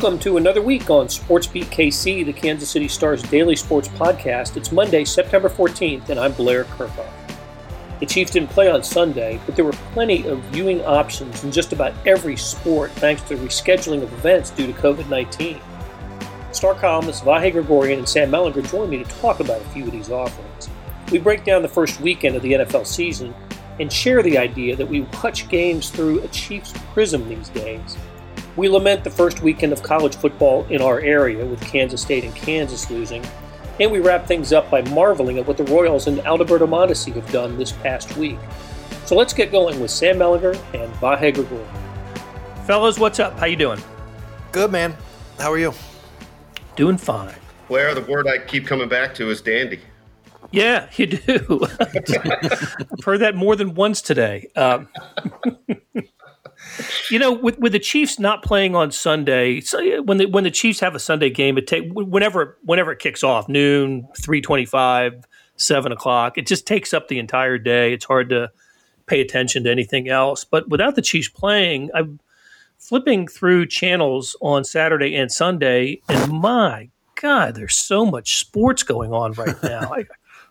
Welcome to another week on SportsBeat KC, the Kansas City Stars daily sports podcast. It's Monday, September 14th, and I'm Blair Kerkhoff. The Chiefs didn't play on Sunday, but there were plenty of viewing options in just about every sport thanks to the rescheduling of events due to COVID 19. Star columnists Vahe Gregorian and Sam Mellinger join me to talk about a few of these offerings. We break down the first weekend of the NFL season and share the idea that we watch games through a Chiefs prism these days. We lament the first weekend of college football in our area with Kansas State and Kansas losing, and we wrap things up by marveling at what the Royals and Alberto Mondesi have done this past week. So let's get going with Sam Mellinger and Vahe Gregorian. Fellas, what's up? How you doing? Good, man. How are you? Doing fine. Blair, the word I keep coming back to is dandy. Yeah, you do. I've heard that more than once today. Um, you know, with with the Chiefs not playing on Sunday, so when the when the Chiefs have a Sunday game, it take whenever whenever it kicks off, noon, three twenty five, seven o'clock. It just takes up the entire day. It's hard to pay attention to anything else. But without the Chiefs playing, I'm flipping through channels on Saturday and Sunday, and my God, there's so much sports going on right now. I,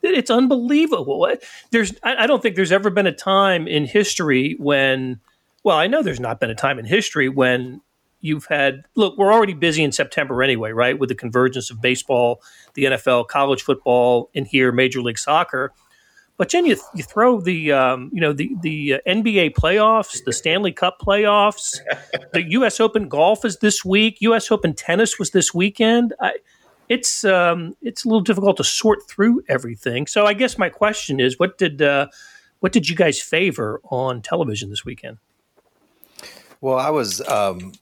it's unbelievable. There's, I don't think there's ever been a time in history when well, I know there's not been a time in history when you've had look, we're already busy in September anyway, right? With the convergence of baseball, the NFL, college football, and here Major League Soccer. But then you, you throw the um, you know the the uh, NBA playoffs, the Stanley Cup playoffs, the U.S. Open golf is this week. U.S. Open tennis was this weekend. I, it's um, it's a little difficult to sort through everything. So I guess my question is, what did uh, what did you guys favor on television this weekend? Well, I was um,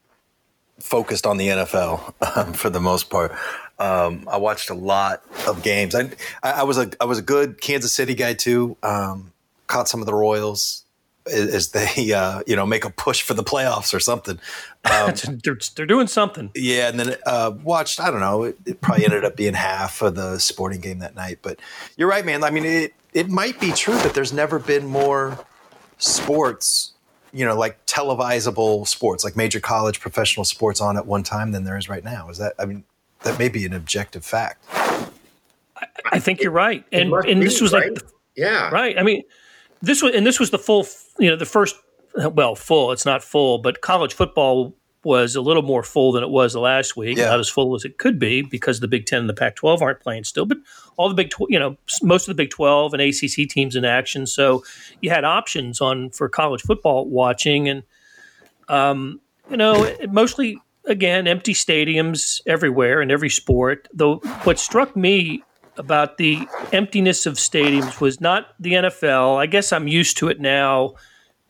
focused on the NFL um, for the most part. Um, I watched a lot of games. I, I, was a I was a good Kansas City guy too. Um, caught some of the Royals as they uh, you know make a push for the playoffs or something. Um, they're, they're, doing something. Yeah, and then uh, watched. I don't know. It, it, probably ended up being half of the sporting game that night. But you're right, man. I mean, it it might be true that there's never been more sports you know, like televisable sports, like major college professional sports on at one time than there is right now. Is that, I mean, that may be an objective fact. I, I think you're right. And, and this was right? like, yeah, right. I mean, this was, and this was the full, you know, the first, well, full, it's not full, but college football was a little more full than it was the last week. Yeah. Not as full as it could be because the Big Ten and the Pac-12 aren't playing still, but all the Big, tw- you know, most of the Big 12 and ACC teams in action. So you had options on for college football watching, and um, you know, mostly again empty stadiums everywhere in every sport. Though what struck me about the emptiness of stadiums was not the NFL. I guess I'm used to it now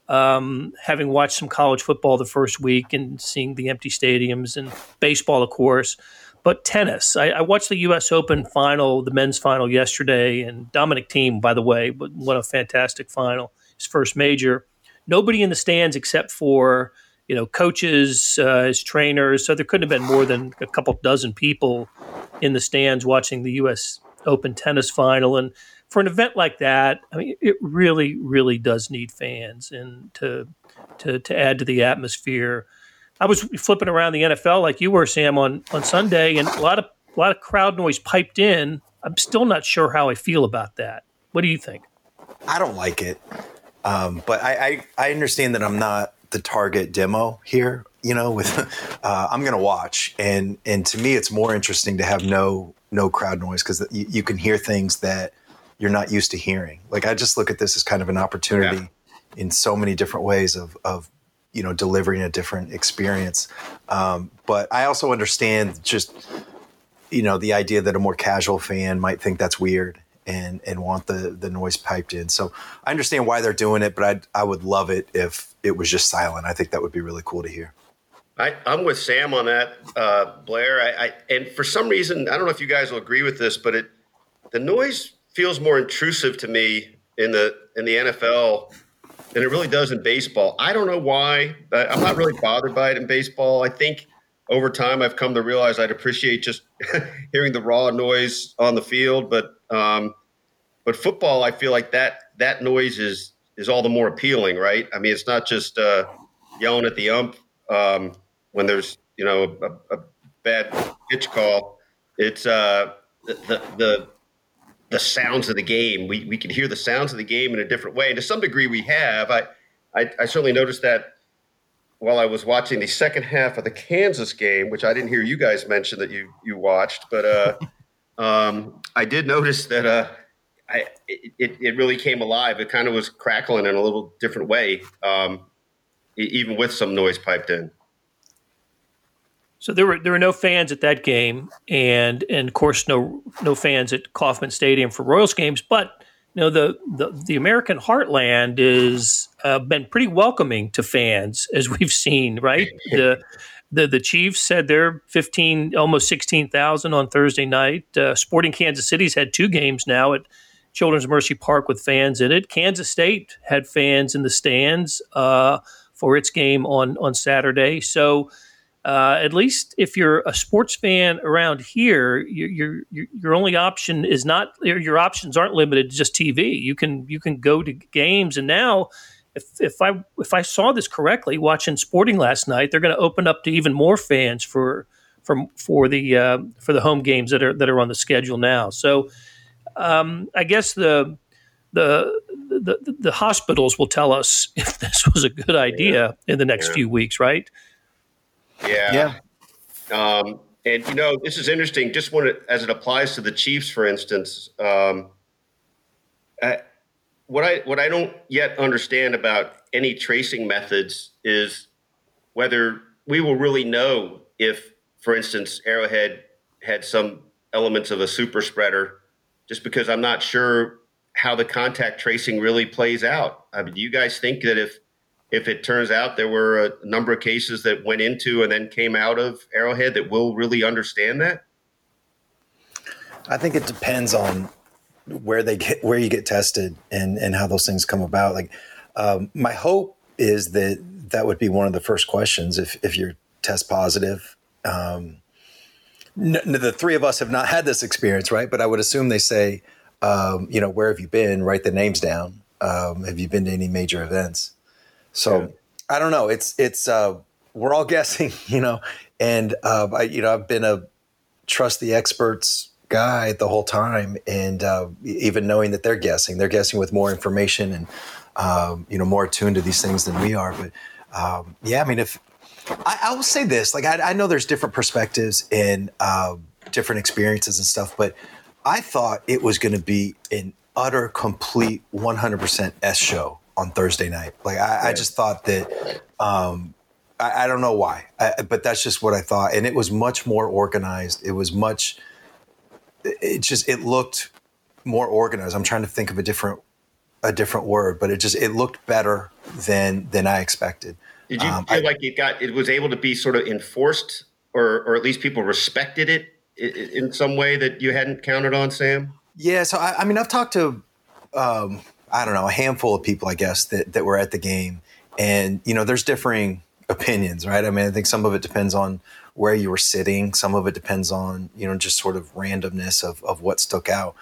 um, having watched some college football the first week and seeing the empty stadiums and baseball, of course, but tennis. I, I, watched the U.S. Open final, the men's final yesterday, and Dominic Thiem, by the way, what a fantastic final, his first major. Nobody in the stands except for you know coaches, uh, his trainers. So there couldn't have been more than a couple dozen people in the stands watching the U.S. Open tennis final, and for an event like that, I mean, it really, really does need fans and to to to add to the atmosphere. I was flipping around the NFL like you were, Sam, on on Sunday, and a lot of a lot of crowd noise piped in. I'm still not sure how I feel about that. What do you think? I don't like it, um, but I, I, I understand that I'm not the target demo here. You know, with uh, I'm going to watch, and and to me, it's more interesting to have no no crowd noise because you, you can hear things that you're not used to hearing. Like I just look at this as kind of an opportunity yeah. in so many different ways of of you know delivering a different experience. Um, but I also understand just you know the idea that a more casual fan might think that's weird and and want the the noise piped in. So I understand why they're doing it, but I I would love it if it was just silent. I think that would be really cool to hear. I, am with Sam on that, uh, Blair. I, I, and for some reason, I don't know if you guys will agree with this, but it the noise feels more intrusive to me in the in the NFL than it really does in baseball. I don't know why. I'm not really bothered by it in baseball. I think over time I've come to realize I'd appreciate just hearing the raw noise on the field, but um, but football, I feel like that that noise is is all the more appealing, right? I mean, it's not just uh, yelling at the ump um, when there's you know a, a bad pitch call. It's uh, the the the sounds of the game. We we can hear the sounds of the game in a different way, and to some degree, we have. I I, I certainly noticed that while I was watching the second half of the Kansas game, which I didn't hear you guys mention that you you watched, but uh, um, I did notice that uh, I, it, it really came alive. It kind of was crackling in a little different way, um, even with some noise piped in. So there were there were no fans at that game, and and of course no no fans at Kauffman Stadium for Royals games. But you know the the, the American heartland has uh, been pretty welcoming to fans as we've seen. Right, the the the Chiefs said they're fifteen, almost sixteen thousand on Thursday night. Uh, Sporting Kansas City's had two games now at Children's Mercy Park with fans in it. Kansas State had fans in the stands uh, for its game on on Saturday. So uh, at least if you're a sports fan around here, your your your only option is not your options aren't limited to just TV. You can you can go to games, and now if if I if I saw this correctly, watching Sporting last night, they're going to open up to even more fans for for for the uh, for the home games that are that are on the schedule now. So um, I guess the the, the the hospitals will tell us if this was a good idea in the next yeah. few weeks, right? Yeah. Yeah. Um, and you know, this is interesting. Just when it, as it applies to the Chiefs, for instance, um, I, what I what I don't yet understand about any tracing methods is whether we will really know if, for instance, Arrowhead had some elements of a super spreader, just because I'm not sure how the contact tracing really plays out. I mean, do you guys think that if if it turns out there were a number of cases that went into and then came out of Arrowhead that will really understand that? I think it depends on where they get where you get tested and and how those things come about. Like um, my hope is that that would be one of the first questions if if you're test positive. Um, the three of us have not had this experience, right? But I would assume they say, um, you know, where have you been? Write the names down. Um, have you been to any major events? So yeah. I don't know. It's it's uh, we're all guessing, you know, and uh, I you know I've been a trust the experts guy the whole time, and uh, even knowing that they're guessing, they're guessing with more information and um, you know more attuned to these things than we are. But um, yeah, I mean, if I, I, will say this, like I, I know there's different perspectives and uh, different experiences and stuff, but I thought it was going to be an utter, complete, 100% S show on Thursday night. Like I, I just thought that um, I, I, don't know why, I, but that's just what I thought. And it was much more organized. It was much. It just it looked more organized. I'm trying to think of a different a different word, but it just it looked better than than I expected. Did you um, feel like it got it was able to be sort of enforced, or or at least people respected it in some way that you hadn't counted on, Sam? Yeah. So I, I mean, I've talked to um, I don't know, a handful of people, I guess, that, that were at the game. And, you know, there's differing opinions, right? I mean, I think some of it depends on where you were sitting. Some of it depends on, you know, just sort of randomness of, of what stuck out.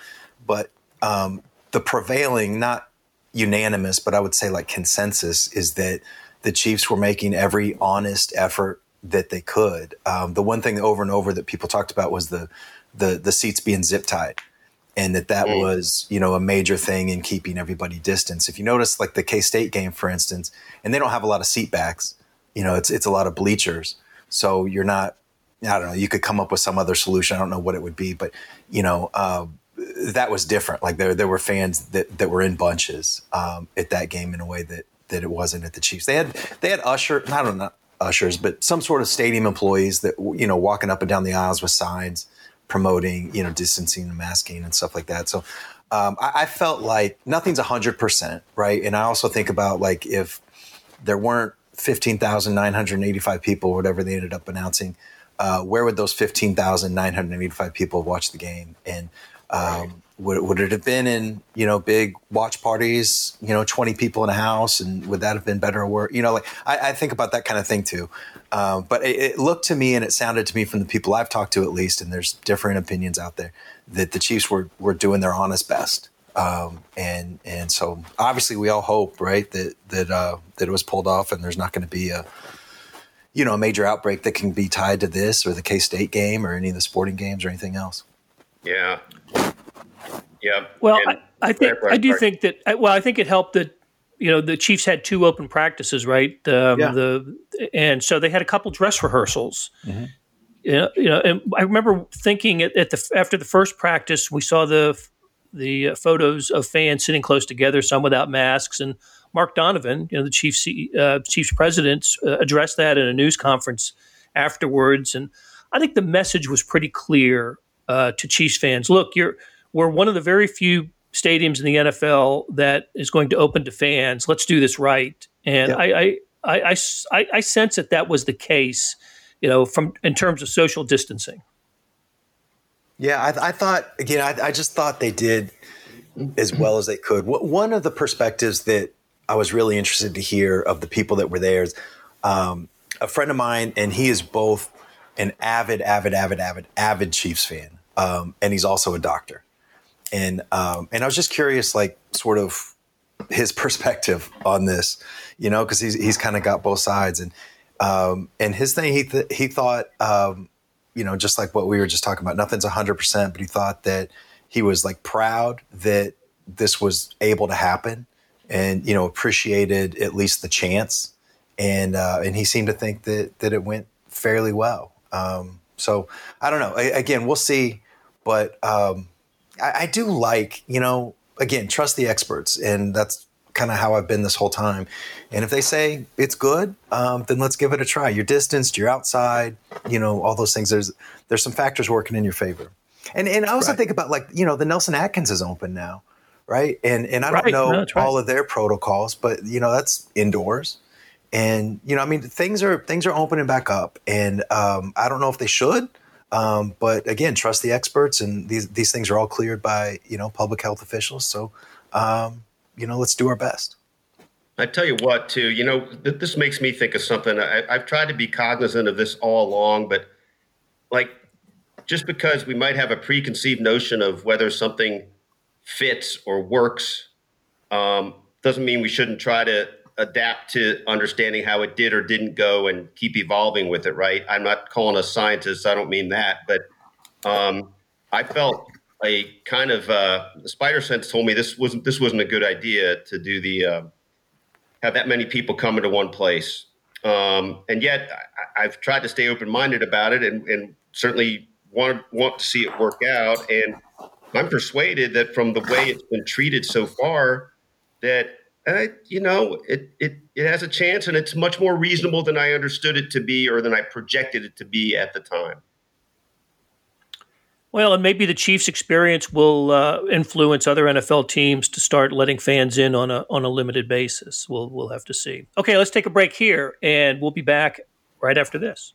But um, the prevailing, not unanimous, but I would say like consensus is that the Chiefs were making every honest effort that they could. Um, the one thing over and over that people talked about was the, the, the seats being zip tied and that that mm. was you know a major thing in keeping everybody distance. If you notice, like the K State game, for instance, and they don't have a lot of seat backs. You know, it's it's a lot of bleachers, so you're not. I don't know. You could come up with some other solution. I don't know what it would be, but you know, uh, that was different. Like there there were fans that that were in bunches um, at that game in a way that that it wasn't at the Chiefs. They had they had usher. I don't know ushers, but some sort of stadium employees that you know walking up and down the aisles with signs promoting, you know, distancing and masking and stuff like that. So um, I, I, felt like nothing's hundred percent right, and I also think about like if there weren't fifteen thousand nine hundred eighty-five people, whatever they ended up announcing, uh, where would those fifteen thousand nine hundred eighty-five people watch the game? And um, would, would it have been in you know big watch parties you know 20 people in a house and would that have been better or worse you know like i, I think about that kind of thing too uh, but it, it, looked to me and it sounded to me from the people i've talked to at least and there's different opinions out there that the chiefs were were doing their honest best um, and and so obviously we all hope right that that uh, that it was pulled off and there's not going to be a you know, a major outbreak that can be tied to this or the K State game or any of the sporting games or anything else. Yeah. Yeah. Well, I, I, think I do think that. Well, I think it helped that you know the Chiefs had two open practices, right? Um, yeah. The and so they had a couple dress rehearsals. Mm-hmm. You know, you know, and I remember thinking at, at, the after the first practice, we saw the the photos of fans sitting close together, some without masks, and Mark Donovan, you know, the Chiefs uh, Chiefs president, uh, addressed that in a news conference afterwards, and I think the message was pretty clear uh, to Chiefs fans. Look, you're we're one of the very few stadiums in the NFL that is going to open to fans. Let's do this right. And yeah. I, I, I, I, I sense that that was the case, you know, from in terms of social distancing. Yeah, I, I thought again. I, I, just thought they did as well as they could. One of the perspectives that I was really interested to hear of the people that were there is um, a friend of mine, and he is both an avid, avid, avid, avid, avid Chiefs fan, um, and he's also a doctor and um, and I was just curious, like sort of his perspective on this, you know, because he's he's kind of got both sides, and um, and his thing he th- he thought, um, you know, just like what we were just talking about, nothing's hundred percent, but he thought that he was like proud that this was able to happen, and you know appreciated at least the chance, and uh, and he seemed to think that that it went fairly well. Um, so I don't know. I, again, we'll see, but um, I, I do like, you know, again, trust the experts, and that's kind of how I've been this whole time. And if they say it's good, um, then let's give it a try. You're distanced, you're outside, you know, all those things. There's there's some factors working in your favor. And and I also right. think about like you know the Nelson Atkins is open now, right? And and I don't know no, right. all of their protocols, but you know that's indoors. And you know, I mean, things are things are opening back up, and um, I don't know if they should. Um, but again, trust the experts, and these these things are all cleared by you know public health officials. So, um, you know, let's do our best. I tell you what, too, you know, th- this makes me think of something. I, I've tried to be cognizant of this all along, but like, just because we might have a preconceived notion of whether something fits or works, um, doesn't mean we shouldn't try to adapt to understanding how it did or didn't go and keep evolving with it, right? I'm not calling us scientists. I don't mean that, but um, I felt a kind of uh, spider sense told me this wasn't this wasn't a good idea to do the uh, have that many people come into one place. Um, and yet, I, have tried to stay open minded about it, and, and certainly want want to see it work out. And I'm persuaded that from the way it's been treated so far, that uh, you know, it, it, it has a chance and it's much more reasonable than I understood it to be or than I projected it to be at the time. Well, and maybe the Chiefs' experience will uh, influence other NFL teams to start letting fans in on a on a limited basis. We'll we'll have to see. Okay, let's take a break here, and we'll be back right after this.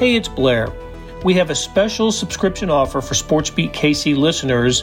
Hey, it's Blair. We have a special subscription offer for SportsBeat KC listeners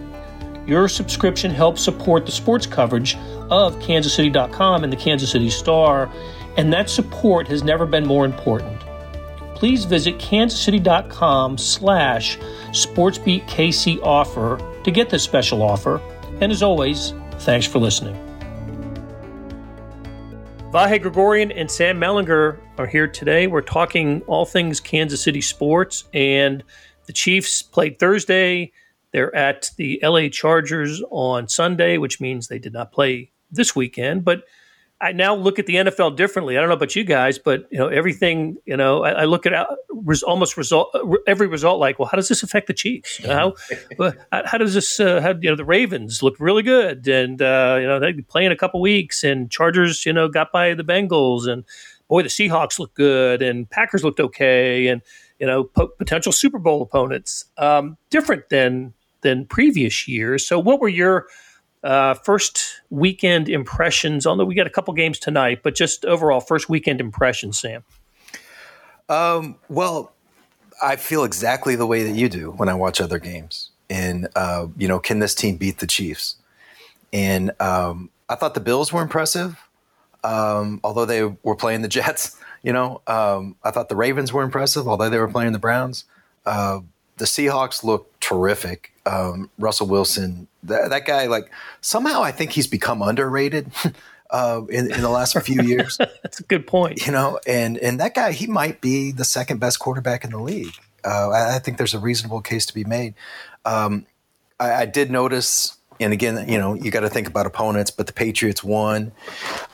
Your subscription helps support the sports coverage of kansascity.com and the Kansas City Star, and that support has never been more important. Please visit kansascity.com slash sportsbeatkc offer to get this special offer. And as always, thanks for listening. Vahe Gregorian and Sam Mellinger are here today. We're talking all things Kansas City sports, and the Chiefs played Thursday. They're at the LA Chargers on Sunday, which means they did not play this weekend. But I now look at the NFL differently. I don't know about you guys, but you know everything. You know, I, I look at res, almost result every result like, well, how does this affect the Chiefs? You know, how, how does this? Uh, how you know the Ravens look really good, and uh, you know they play in a couple weeks, and Chargers, you know, got by the Bengals, and boy, the Seahawks look good, and Packers looked okay, and you know, po- potential Super Bowl opponents. Um, different than than previous years. So, what were your uh, first weekend impressions? Although we got a couple games tonight, but just overall first weekend impressions, Sam. Um, well, I feel exactly the way that you do when I watch other games. And uh, you know, can this team beat the Chiefs? And um, I thought the Bills were impressive, um, although they were playing the Jets. You know, um, I thought the Ravens were impressive, although they were playing the Browns. Uh, the Seahawks look terrific. Um, Russell Wilson, that, that, guy, like somehow I think he's become underrated. Uh, in, in, the last few years. That's a good point. You know, and and that guy, he might be the second best quarterback in the league. Uh, I, I, think there's a reasonable case to be made. Um, I, I, did notice, and again, you know, you got to think about opponents, but the Patriots won.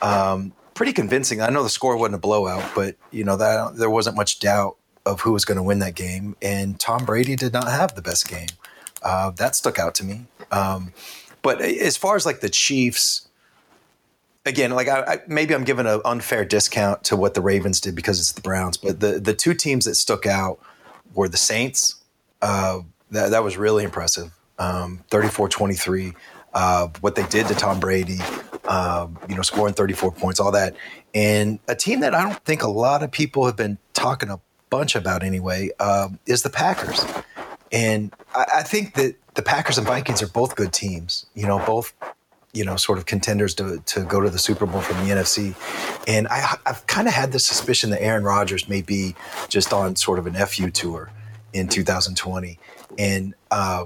Um, pretty convincing. I know the score wasn't a blowout, but you know that there wasn't much doubt of who was going to win that game, and Tom Brady did not have the best game. Uh, that stuck out to me. Um, but as far as like the Chiefs, again, like I, I, maybe I'm giving an unfair discount to what the Ravens did because it's the Browns, but the the two teams that stuck out were the Saints. Uh, that that was really impressive. Um, 34-23. Uh, what they did to Tom Brady, uh, you know, scoring 34 points, all that, and a team that I don't think a lot of people have been talking a bunch about anyway um, is the Packers. And I, I think that the Packers and Vikings are both good teams. You know, both you know, sort of contenders to, to go to the Super Bowl from the NFC. And I, I've kind of had the suspicion that Aaron Rodgers may be just on sort of an FU tour in 2020. And, uh,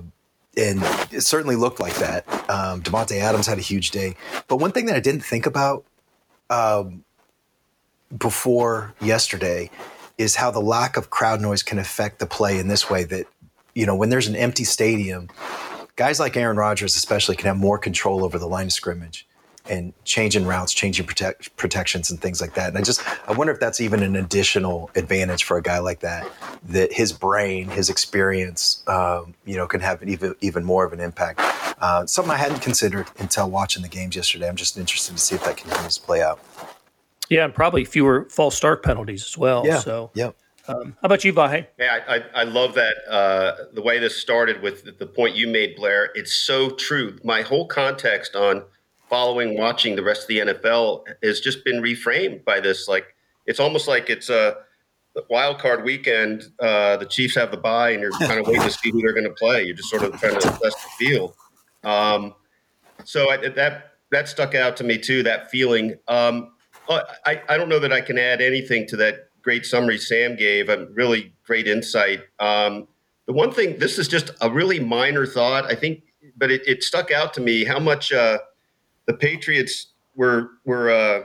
and it certainly looked like that. Um, Davante Adams had a huge day. But one thing that I didn't think about um, before yesterday is how the lack of crowd noise can affect the play in this way that, you know, when there's an empty stadium, guys like Aaron Rodgers, especially, can have more control over the line of scrimmage and changing routes, changing protect, protections, and things like that. And I just I wonder if that's even an additional advantage for a guy like that. That his brain, his experience, um, you know, can have even even more of an impact. Uh, something I hadn't considered until watching the games yesterday. I'm just interested to see if that continues to play out. Yeah, and probably fewer false start penalties as well. Yeah. So, yeah. Um, how about you, Vahe? Yeah, I, I, I love that uh, the way this started with the point you made, Blair. It's so true. My whole context on following, watching the rest of the NFL has just been reframed by this. Like it's almost like it's a wild card weekend. Uh, the Chiefs have the bye, and you're kind of waiting to see who they're going to play. You're just sort of trying to assess the field. Um, so I, that that stuck out to me too. That feeling. Um, I, I don't know that I can add anything to that great summary Sam gave. A really great insight. Um, the one thing, this is just a really minor thought, I think, but it, it stuck out to me how much uh, the Patriots were were uh,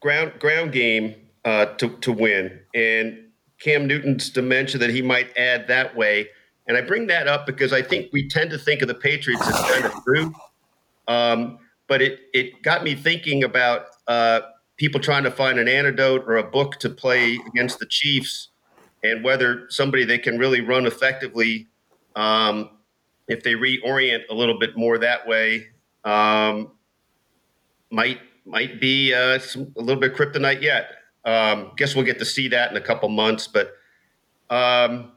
ground ground game uh, to to win, and Cam Newton's dementia that he might add that way. And I bring that up because I think we tend to think of the Patriots as kind of through. Um, but it it got me thinking about uh, people trying to find an antidote or a book to play against the Chiefs, and whether somebody they can really run effectively um, if they reorient a little bit more that way um, might might be uh, some, a little bit kryptonite yet. Um, guess we'll get to see that in a couple months, but um,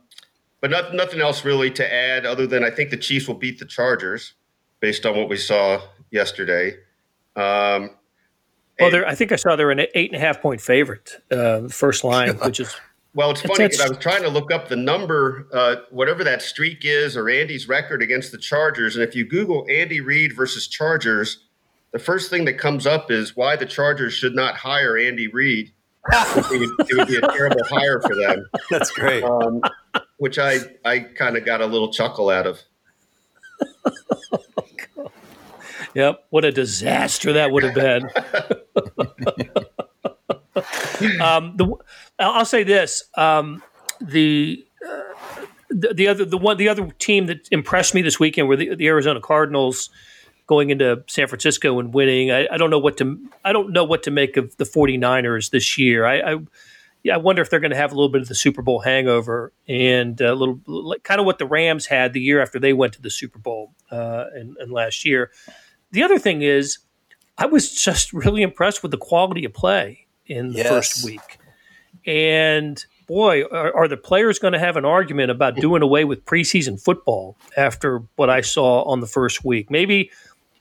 but not, nothing else really to add other than I think the Chiefs will beat the Chargers based on what we saw yesterday. Um, well, I think I saw they're an eight and a half point favorite, uh, first line, which is. Well, it's funny because I was trying to look up the number, uh, whatever that streak is, or Andy's record against the Chargers. And if you Google Andy Reid versus Chargers, the first thing that comes up is why the Chargers should not hire Andy Reid. it, would, it, would, be a terrible hire for them. That's great. Um, which I, I kind of got a little chuckle out of. Yep. What a disaster that would have been. um, the, I'll say this: um, the, uh, the, the other the one the other team that impressed me this weekend were the, the Arizona Cardinals going into San Francisco and winning. I, I, don't know what to I don't know what to make of the 49ers this year. I, I yeah, I wonder if they're going to have a little bit of the Super Bowl hangover and a little kind of what the Rams had the year after they went to the Super Bowl uh, and, and last year. The other thing is, I was just really impressed with the quality of play in the yes. first week. And boy, are, are the players going to have an argument about mm. doing away with preseason football after what I saw on the first week? Maybe,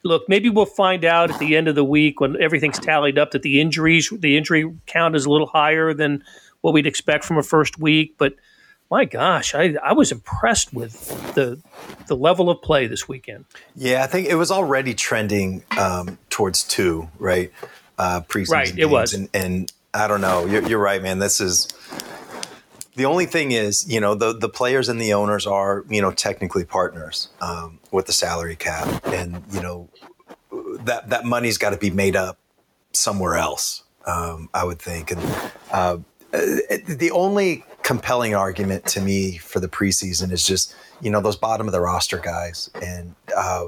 look, maybe we'll find out at the end of the week when everything's tallied up that the injuries, the injury count is a little higher than what we'd expect from a first week. But my gosh, I, I was impressed with the the level of play this weekend. Yeah, I think it was already trending um, towards two, right? Uh, preseason right, it was, and, and I don't know. You're, you're, right, man. This is the only thing is, you know, the the players and the owners are, you know, technically partners um, with the salary cap, and you know that that money's got to be made up somewhere else. Um, I would think, and uh, the only compelling argument to me for the preseason is just you know those bottom of the roster guys, and uh,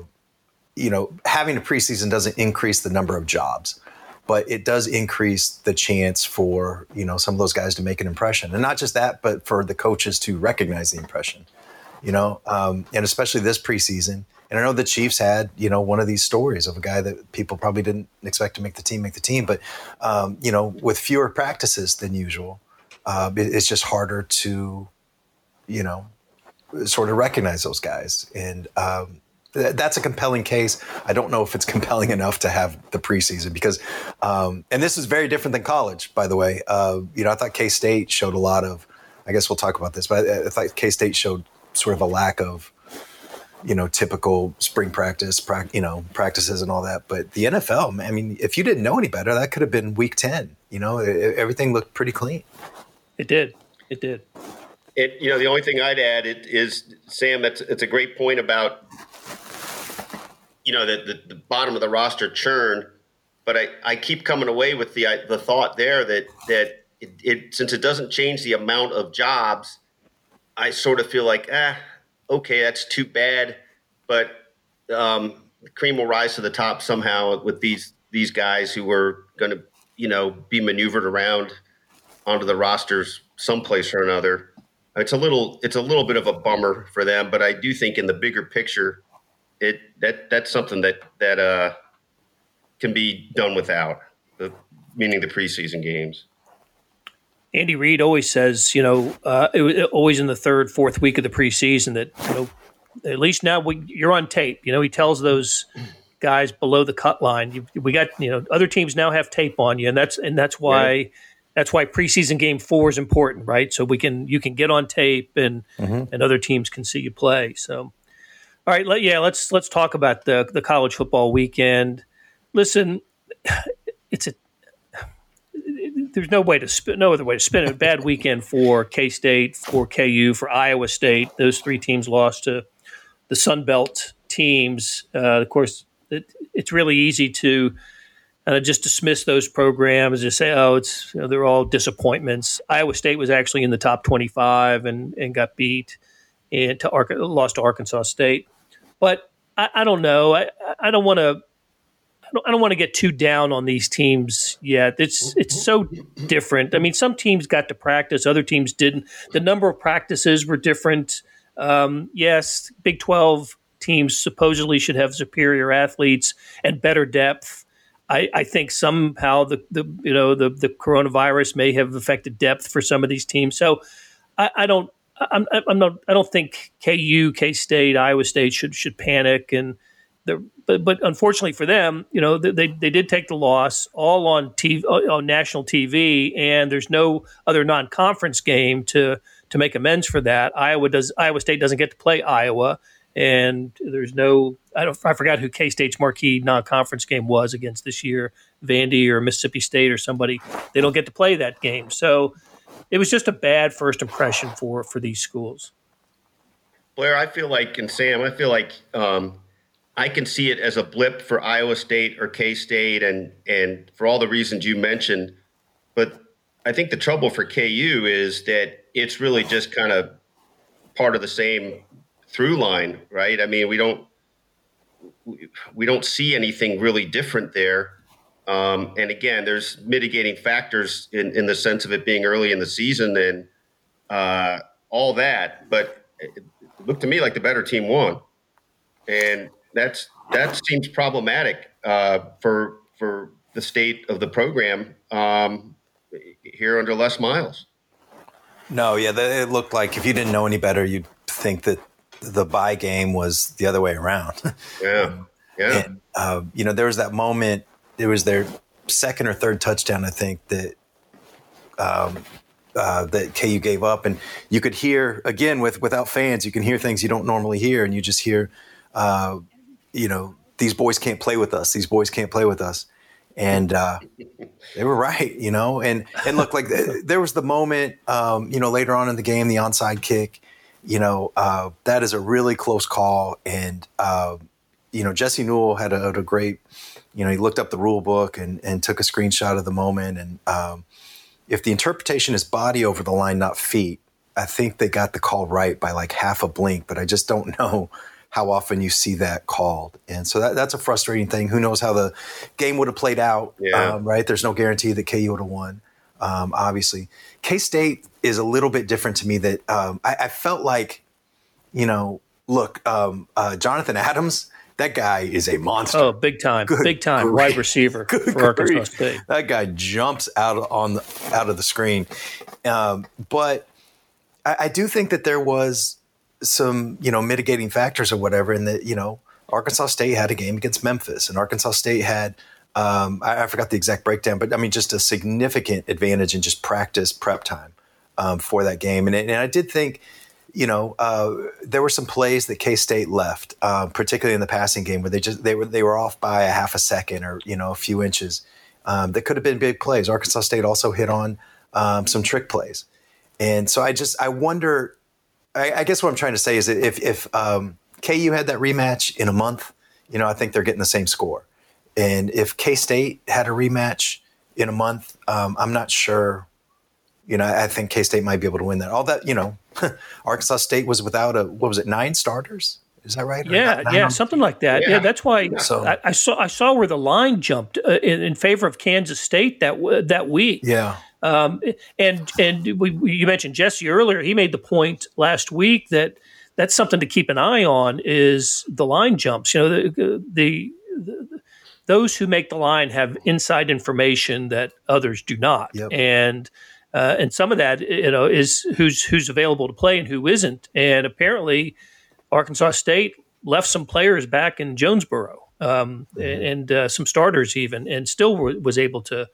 you know having a preseason doesn't increase the number of jobs, but it does increase the chance for you know some of those guys to make an impression, and not just that, but for the coaches to recognize the impression. You know, um, and especially this preseason. And I know the Chiefs had, you know, one of these stories of a guy that people probably didn't expect to make the team, make the team, but, um, you know, with fewer practices than usual, uh, it, it's just harder to, you know, sort of recognize those guys. And um, th- that's a compelling case. I don't know if it's compelling enough to have the preseason because, um, and this is very different than college, by the way. Uh, you know, I thought K State showed a lot of, I guess we'll talk about this, but I, I thought K State showed sort of a lack of, you know, typical spring practice, pra- you know, practices and all that. But the NFL, I mean, if you didn't know any better, that could have been week 10. You know, it, everything looked pretty clean. It did. It did. It, you know, the only thing I'd add it is Sam. That's it's a great point about you know the, the, the bottom of the roster churn, but I, I keep coming away with the the thought there that that it, it since it doesn't change the amount of jobs, I sort of feel like ah okay that's too bad, but um, the cream will rise to the top somehow with these these guys who are going to you know be maneuvered around onto the rosters someplace or another. It's a little it's a little bit of a bummer for them, but I do think in the bigger picture, it that that's something that that uh, can be done without, the, meaning the preseason games. Andy Reid always says, you know, uh, it, it, always in the third, fourth week of the preseason that you know, at least now we, you're on tape. You know, he tells those guys below the cut line, you, we got you know, other teams now have tape on you, and that's and that's why. Right that's why preseason game four is important, right? So we can you can get on tape and mm-hmm. and other teams can see you play. So, all right, let, yeah, let's let's talk about the the college football weekend. Listen, it's a there's no way to spin, no other way to spin it. A bad weekend for K State, for KU, for Iowa State. Those three teams lost to the Sun Belt teams. Uh, of course, it, it's really easy to uh, just dismiss those programs and say, oh, it's you know, they're all disappointments. Iowa State was actually in the top 25 and, and got beat and to Ar- lost to Arkansas State. But I, I don't know. I, I don't want to. I don't, don't want to get too down on these teams yet. It's it's so different. I mean, some teams got to practice, other teams didn't. The number of practices were different. Um, yes, Big Twelve teams supposedly should have superior athletes and better depth I, I, think somehow the, the you know the the coronavirus may have affected depth for some of these teams. So I, I don't I'm, I'm not I don't think KU, K State, Iowa State should should panic and but but unfortunately for them, you know they they did take the loss all on TV uh, on national TV, and there's no other non conference game to to make amends for that. Iowa does Iowa State doesn't get to play Iowa and there's no I don't I forgot who K State's marquee non-conference game was against this year, Vandy or Mississippi State or somebody. They don't get to play that game, so it was just a bad first impression for for these schools. Blair, I feel like, and Sam, I feel like um, I can see it as a blip for Iowa State or K State, and and for all the reasons you mentioned. But I think the trouble for KU is that it's really just kind of part of the same through line, right? I mean, we don't we don't see anything really different there. Um, and again, there's mitigating factors in, in the sense of it being early in the season and uh, all that. But it looked to me like the better team won, and that's that seems problematic uh, for for the state of the program um, here under Les Miles. No, yeah, it looked like if you didn't know any better, you'd think that the buy game was the other way around. Yeah. yeah. And, uh, you know, there was that moment, it was their second or third touchdown, I think, that um, uh, that KU gave up, and you could hear again with without fans, you can hear things you don't normally hear, and you just hear, uh, you know, these boys can't play with us. These boys can't play with us, and uh, they were right, you know. And and look, like there was the moment, um, you know, later on in the game, the onside kick, you know, uh, that is a really close call, and uh, you know, Jesse Newell had a, had a, great, you know, he looked up the rule book and and took a screenshot of the moment, and um, if the interpretation is body over the line, not feet, I think they got the call right by like half a blink, but I just don't know how often you see that called. And so that, that's a frustrating thing. Who knows how the game would have played out, yeah. um, right? There's no guarantee that KU would have won, um, obviously. K State is a little bit different to me that um, I, I, felt like, you know, look, um, uh, Jonathan Adams, that guy is a monster. Oh, big time, Good big time wide receiver Good for Arkansas State. That guy jumps out on the, out of the screen. Um, but I, I, do think that there was some you know mitigating factors or whatever, in that you know Arkansas State had a game against Memphis, and Arkansas State had. Um, I, I, forgot the exact breakdown, but I mean, just a significant advantage in just practice prep time um, for that game. And, and I did think, you know, uh, there were some plays that K State left, uh, particularly in the passing game, where they just they were they were off by a half a second or you know a few inches. Um, that could have been big plays. Arkansas State also hit on um, some trick plays, and so I just I wonder. I, I, guess what I'm trying to say is that if if um, KU had that rematch in a month, you know, I think they're getting the same score. And if K State had a rematch in a month, um, I'm not sure you know, I think K State might be able to win that. All that, you know, Arkansas State was without a what was it, nine starters? Is that right? Yeah, yeah, something like that. Yeah, yeah that's why so, I, I, saw I saw where the line jumped uh, in, in, favor of Kansas State that that week. Yeah. Um, and and we, we, you mentioned Jesse earlier. He made the point last week that that's something to keep an eye on is the line jumps. You know, the, the, the those who make the line have inside information that others do not, yep. and uh, and some of that, you know, is who's who's available to play and who isn't. And apparently, Arkansas State left some players back in Jonesboro um, mm-hmm. and uh, some starters even, and still was able to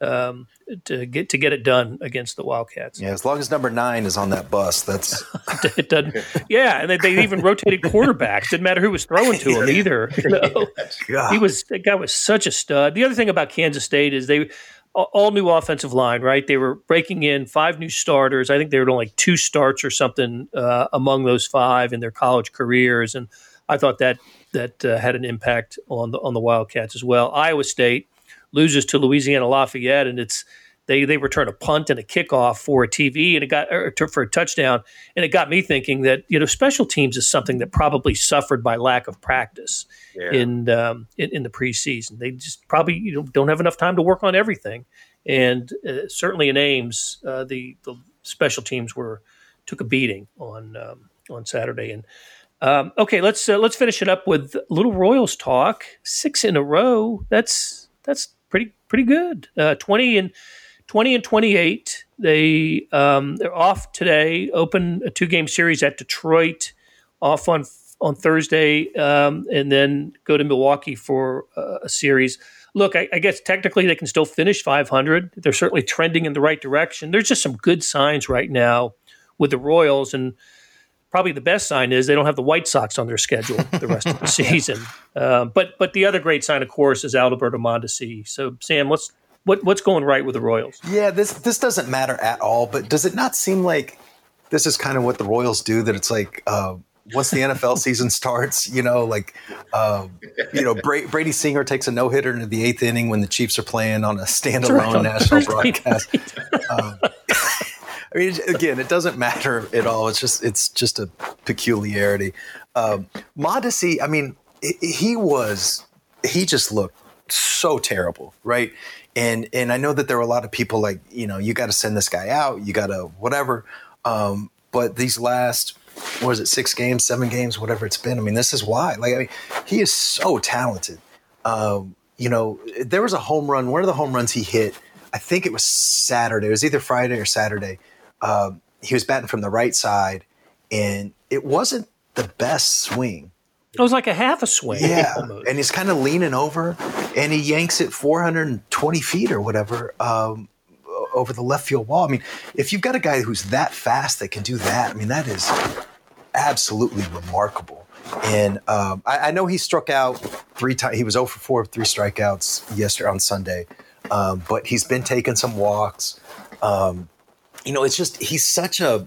um, to get to get it done against the Wildcats. Yeah, as long as number nine is on that bus, that's it doesn't. Yeah, and they, they, even rotated quarterbacks. Didn't matter who was throwing to him either. You know? He was that guy was such a stud. The other thing about Kansas State is they all new offensive line, right? They were breaking in five new starters. I think they were only like two starts or something uh, among those five in their college careers, and I thought that that uh, had an impact on the on the Wildcats as well. Iowa State loses to Louisiana Lafayette, and it's they they return a punt and a kickoff for a TV and it got for a touchdown, and it got me thinking that you know special teams is something that probably suffered by lack of practice yeah. in, um, in, in the preseason. They just probably you know don't have enough time to work on everything, and uh, certainly in Ames, uh, the the special teams were took a beating on um, on Saturday and. Um, okay, let's uh, let's finish it up with little Royals talk. Six in a row. That's that's pretty pretty good. Uh, Twenty and 20 and 28. They um, they're off today. Open a two game series at Detroit. Off on on Thursday, um, and then go to Milwaukee for uh, a series. Look, I, I, guess technically they can still finish 500. They're certainly trending in the right direction. There's just some good signs right now with the Royals, and probably the best sign is they don't have the White Sox on their schedule the rest of the season. Uh, but but the other great sign, of course, is Alberto Mondesi. So Sam, let's what what's going right with the Royals? Yeah, this this doesn't matter at all. But does it not seem like this is kind of what the Royals do? That it's like uh, once the NFL season starts, you know, like uh, you know, Bra- Brady Singer takes a no hitter into the eighth inning when the Chiefs are playing on a standalone national broadcast. um, I mean, again, it doesn't matter at all. It's just it's just a peculiarity. Um, Mondesi, I mean, he was he just looked so terrible, right? and and I know that there were a lot of people like you know you got to send this guy out, you got to whatever. Um, but these last was it six games, seven games, whatever it's been. I mean, this is why. Like, I mean, he is so talented. Um, you know, there was a home run. One of the home runs he hit, I think it was Saturday. It was either Friday or Saturday. Um, he was batting from the right side, and it wasn't the best swing. It was like a half a swing. Yeah, almost. and he's kind of leaning over, and he yanks it 420 feet or whatever um, over the left field wall. I mean, if you've got a guy who's that fast that can do that, I mean, that is absolutely remarkable. And um, I, I, know he struck out three times. He was 0 for 4, three strikeouts yesterday on Sunday. Um, but he's been taking some walks. Um, you know, it's just he's such a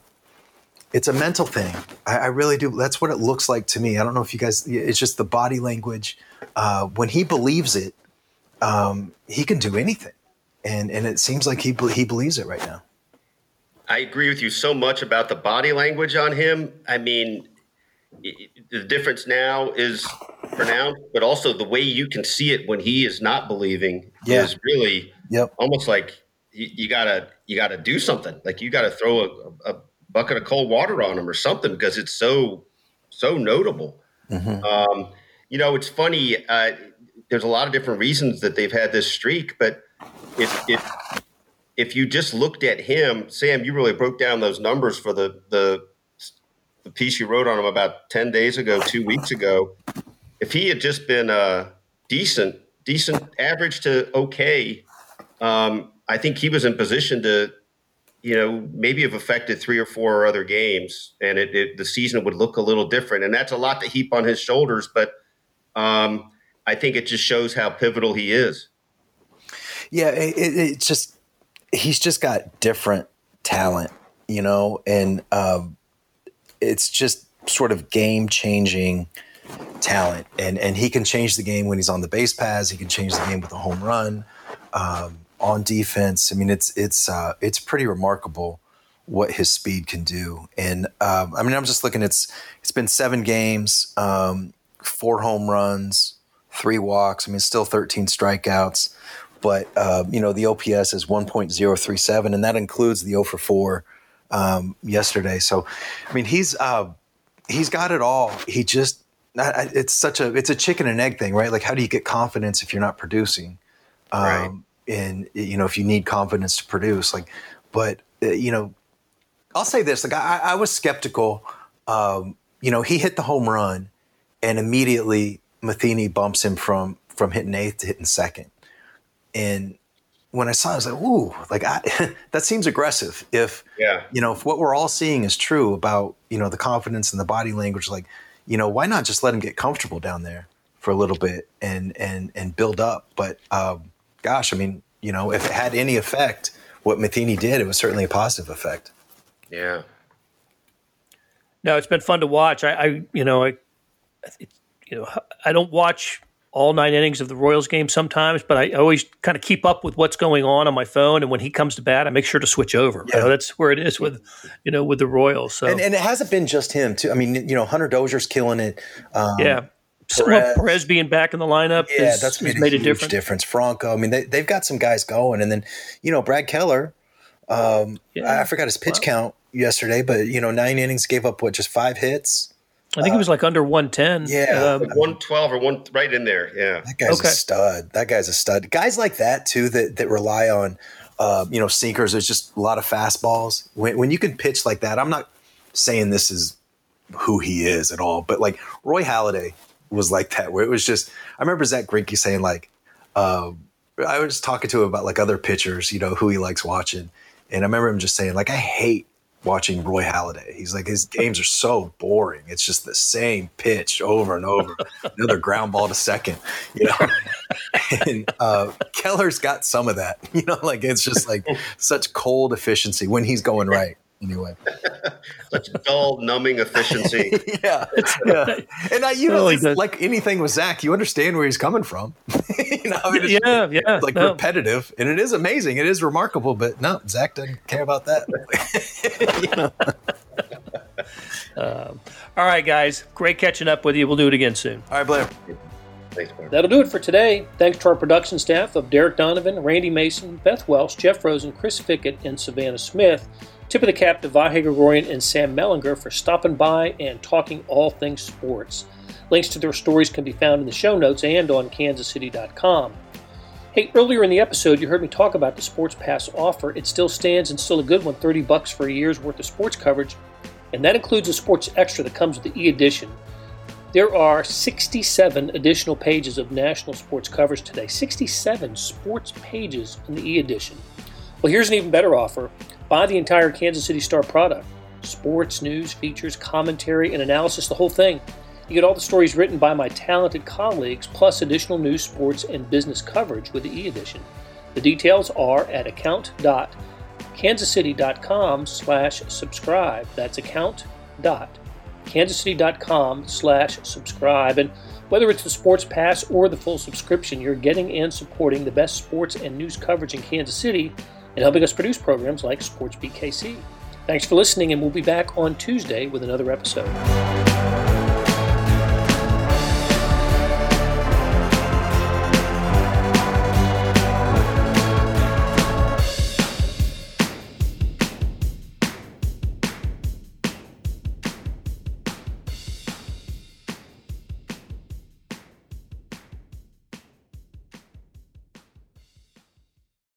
it's a mental thing. I, I, really do. That's what it looks like to me. I don't know if you guys. It's just the body language. Uh, when he believes it, um, he can do anything, and and it seems like he he believes it right now. I agree with you so much about the body language on him. I mean, the difference now is pronounced, but also the way you can see it when he is not believing yeah. is really yep. almost like you, you, gotta you gotta do something. Like you gotta throw a, a, bucket of cold water on him or something because it's so so notable. Mm-hmm. Um, you know, it's funny. Uh, there's a lot of different reasons that they've had this streak, but if if if you just looked at him, Sam, you really broke down those numbers for the the the piece you wrote on him about 10 days ago, two weeks ago, if he had just been uh, decent, decent, average to okay, um, I think he was in position to, you know, maybe have affected three or four other games, and it, it, the season would look a little different. And that's a lot to heap on his shoulders, but um, I think it just shows how pivotal he is. Yeah, it, it just he's just got different talent, you know, and um, it's just sort of game changing talent, and and he can change the game when he's on the base paths. He can change the game with a home run um, on defense. I mean, it's it's uh, it's pretty remarkable what his speed can do. And um, I mean, I'm just looking. It's it's been seven games, um, four home runs, three walks. I mean, still 13 strikeouts. But uh, you know, the OPS is 1.037, and that includes the 0 for 4 um, yesterday. So, I mean, he's uh, he's got it all. He just it's such a it's a chicken and egg thing, right? Like, how do you get confidence if you're not producing? Um, right. And you know, if you need confidence to produce, like, but uh, you know, I'll say this: like, I, I was skeptical. Um, you know, he hit the home run, and immediately Matheny bumps him from from hitting eighth to hitting second, and when I saw, it, I was like, "Ooh, like I, that seems aggressive." If yeah, you know, if what we're all seeing is true about you know the confidence and the body language, like you know, why not just let him get comfortable down there for a little bit and and and build up? But um, gosh, I mean, you know, if it had any effect, what Matheny did, it was certainly a positive effect. Yeah. No, it's been fun to watch. I, I you know, I, it, you know, I don't watch all nine innings of the Royals game sometimes, but I always kind of keep up with what's going on on my phone. And when he comes to bat, I make sure to switch over. Yeah. You know, that's where it is with, you know, with the Royals. So and, and, it hasn't been just him too. I mean, you know, Hunter Dozier's killing it. Um, yeah. Perez, Perez, being back in the lineup, yeah, is, that's made, a, made a difference. difference. Franco, I mean, they, they've got some guys going, and then you know, Brad Keller. Um, yeah. I forgot his pitch wow. count yesterday, but you know, nine innings, gave up what, just five hits. I think uh, he was like under 110. Yeah. Um, 112 or one right in there. Yeah. That guy's okay. a stud. That guy's a stud. Guys like that too that that rely on uh, you know, sinkers. There's just a lot of fastballs. When when you can pitch like that, I'm not saying this is who he is at all, but like Roy Halladay was like that, where it was just I remember Zack Greinke saying like uh, I was talking to him about like other pitchers, you know, who he likes watching. And I remember him just saying, like, I hate watching Roy Halladay. He's like his games are so boring. It's just the same pitch over and over. Another ground ball to second, you know. and uh, Keller's got some of that, you know. Like it's just like such cold efficiency when he's going right anyway. Such dull, numbing efficiency. yeah, yeah. And I, you know, like anything with Zack, you understand where he's coming from. you know, I mean, yeah, yeah, like no. repetitive, and it is amazing. It is remarkable, but no, Zack doesn't care about that. Um, all right, guys, great catching up with you. We'll do it again soon. All right, Blair. Thanks, Blair. That'll do it for today. Thanks to our production staff of Derek Donovan, Randy Mason, Beth Welsh, Jeff Rosen, Chris Fickett, and Savannah Smith. Tip of the cap to Vahe Gregorian and Sam Mellinger for stopping by and talking all things sports. Links to their stories can be found in the show notes and on kansascity.com. Hey, earlier in the episode, you heard me talk about the Sports Pass offer. It still stands and still a good one 30 bucks for a year's worth of sports coverage, and that includes a sports extra that comes with the e edition. There are 67 additional pages of national sports coverage today. 67 sports pages in the e edition. Well, here's an even better offer. Buy the entire Kansas City Star product sports, news, features, commentary, and analysis, the whole thing. You get all the stories written by my talented colleagues, plus additional news, sports, and business coverage with the e edition. The details are at account.kansascity.com slash subscribe. That's account.kansascity.com slash subscribe. And whether it's the Sports Pass or the full subscription, you're getting and supporting the best sports and news coverage in Kansas City and helping us produce programs like SportsBeat KC. Thanks for listening, and we'll be back on Tuesday with another episode.